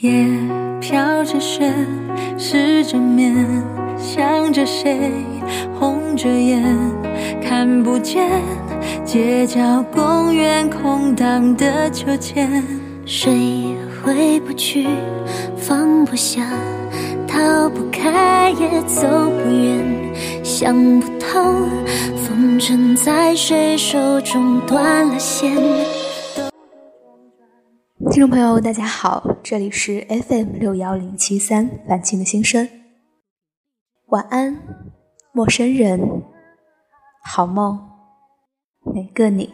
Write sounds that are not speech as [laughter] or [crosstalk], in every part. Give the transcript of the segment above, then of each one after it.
夜飘着雪，湿着面，想着谁，红着眼，看不见街角公园空荡的秋千，谁回不去，放不下，逃不开也走不远，想不透，风筝在谁手中断了线。听众朋友，大家好，这里是 FM 六幺零七三晚晴的心声。晚安，陌生人，好梦，每个你。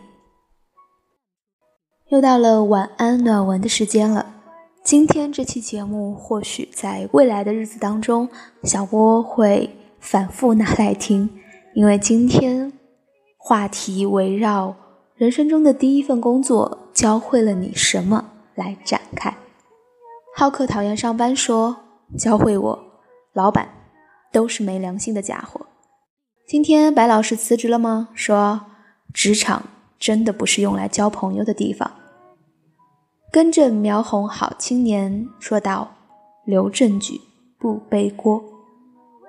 又到了晚安暖文的时间了。今天这期节目，或许在未来的日子当中，小波会反复拿来听，因为今天话题围绕人生中的第一份工作教会了你什么。来展开。浩克讨厌上班，说教会我，老板都是没良心的家伙。今天白老师辞职了吗？说职场真的不是用来交朋友的地方。跟着苗红好青年说道：“留证据，不背锅。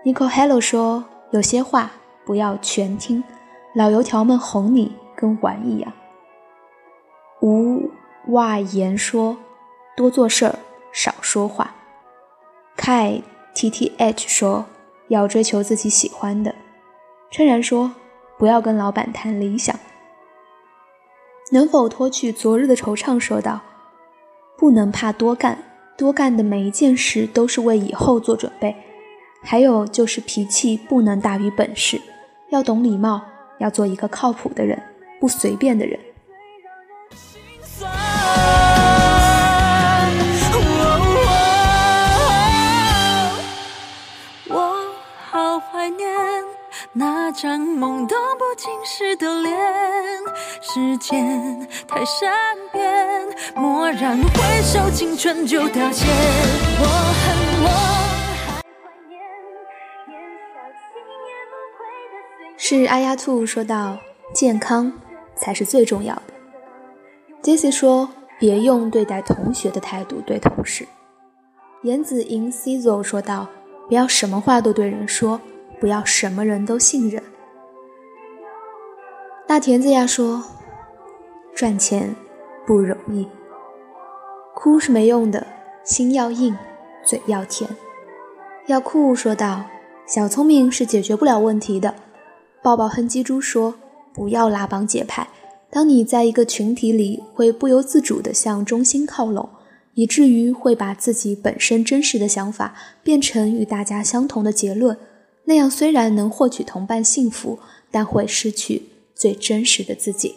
Nico Hello 说有些话不要全听，老油条们哄你跟玩一样。无。外言说：“多做事儿，少说话。” KITTH 说：“要追求自己喜欢的。”春然说：“不要跟老板谈理想。”能否脱去昨日的惆怅？说道：“不能怕多干，多干的每一件事都是为以后做准备。还有就是脾气不能大于本事，要懂礼貌，要做一个靠谱的人，不随便的人。”我好怀念那张懵懂不经事的脸，时间太善变，蓦然回首，青春就凋谢。我恨我。是阿丫兔说道：“健康才是最重要的。” Jesse 说：“别用对待同学的态度对同事。”颜子莹 Cizo 说道：“不要什么话都对人说。”不要什么人都信任。大田子呀说：“赚钱不容易，哭是没用的，心要硬，嘴要甜。”要酷说道：“小聪明是解决不了问题的。”抱抱哼鸡猪说：“不要拉帮结派，当你在一个群体里，会不由自主地向中心靠拢，以至于会把自己本身真实的想法变成与大家相同的结论。”那样虽然能获取同伴幸福，但会失去最真实的自己。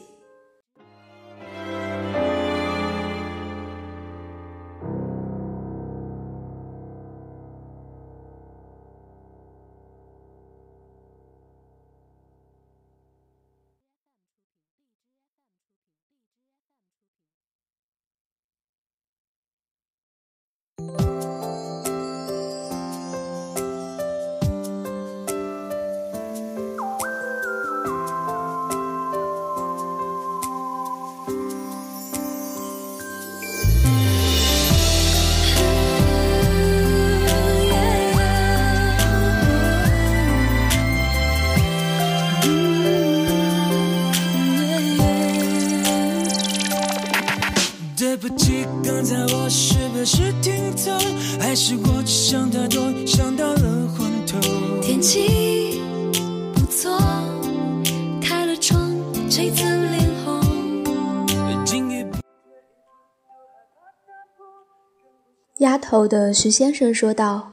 丫头的徐先生说道：“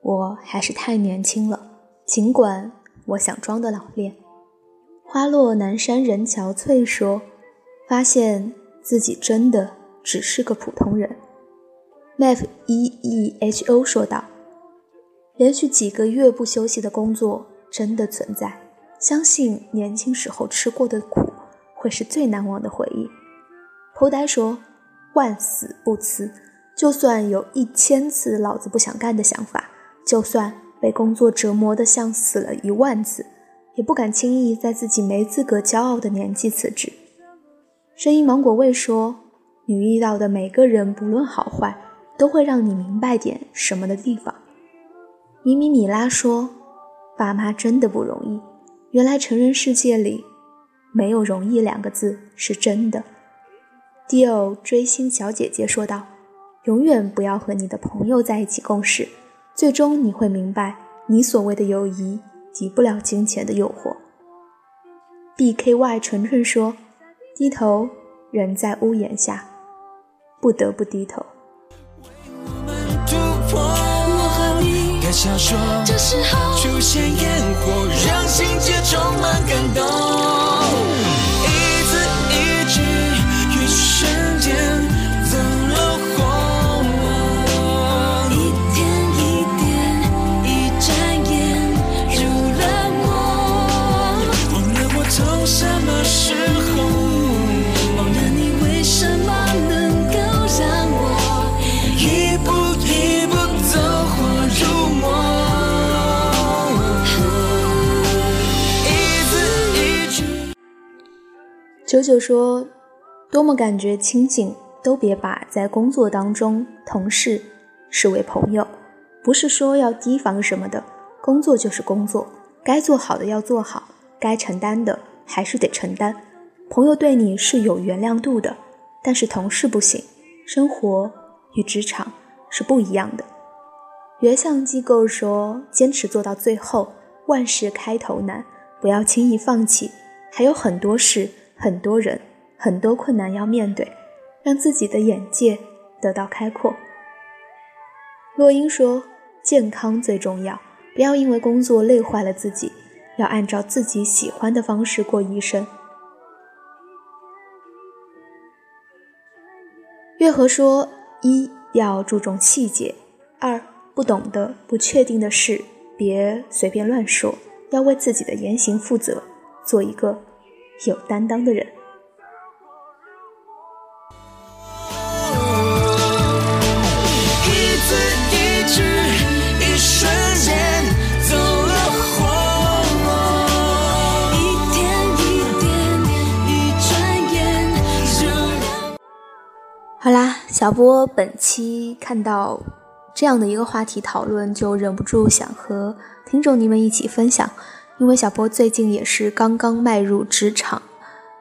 我还是太年轻了，尽管我想装的老练。”花落南山人憔悴说：“发现自己真的只是个普通人。” Maf E E H O 说道：“连续几个月不休息的工作真的存在，相信年轻时候吃过的苦会是最难忘的回忆。”头呆说：“万死不辞。”就算有一千次老子不想干的想法，就算被工作折磨得像死了一万次，也不敢轻易在自己没资格骄傲的年纪辞职。声音芒果味说：“你遇到的每个人，不论好坏，都会让你明白点什么的地方。”米米米拉说：“爸妈真的不容易，原来成人世界里没有容易两个字是真的。”迪欧追星小姐姐说道。永远不要和你的朋友在一起共事，最终你会明白，你所谓的友谊抵不了金钱的诱惑。B K Y 纯纯说：“低头，人在屋檐下，不得不低头。”这时候出现烟火，让心结充满感动。九九说：“多么感觉亲近，都别把在工作当中同事视为朋友。不是说要提防什么的，工作就是工作，该做好的要做好，该承担的还是得承担。朋友对你是有原谅度的，但是同事不行。生活与职场是不一样的。”原相机构说：“坚持做到最后，万事开头难，不要轻易放弃，还有很多事。”很多人很多困难要面对，让自己的眼界得到开阔。洛英说：“健康最重要，不要因为工作累坏了自己，要按照自己喜欢的方式过一生。”月和说：“一要注重细节，二不懂的、不确定的事别随便乱说，要为自己的言行负责，做一个。”有担当的人。好啦，小波本期看到这样的一个话题讨论，就忍不住想和听众你们一起分享。因为小波最近也是刚刚迈入职场，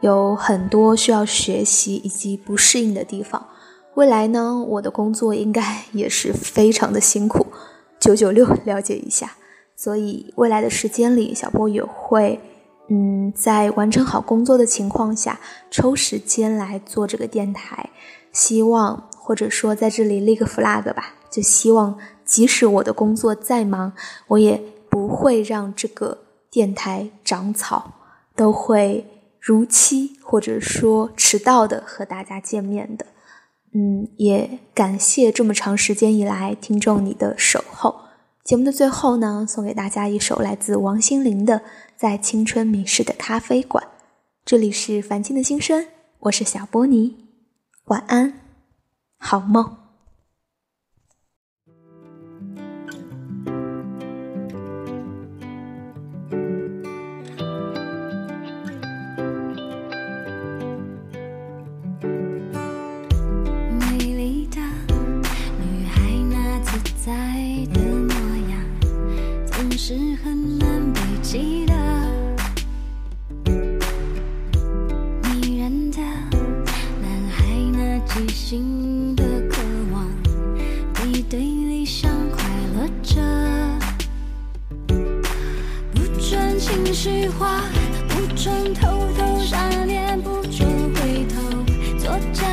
有很多需要学习以及不适应的地方。未来呢，我的工作应该也是非常的辛苦，九九六 [laughs] 了解一下。所以未来的时间里，小波也会，嗯，在完成好工作的情况下，抽时间来做这个电台。希望或者说在这里立个 flag 吧，就希望即使我的工作再忙，我也不会让这个。电台长草都会如期或者说迟到的和大家见面的，嗯，也感谢这么长时间以来听众你的守候。节目的最后呢，送给大家一首来自王心凌的《在青春迷失的咖啡馆》。这里是凡青的心声，我是小波尼，晚安，好梦。情绪化不准偷偷想念不准回头作假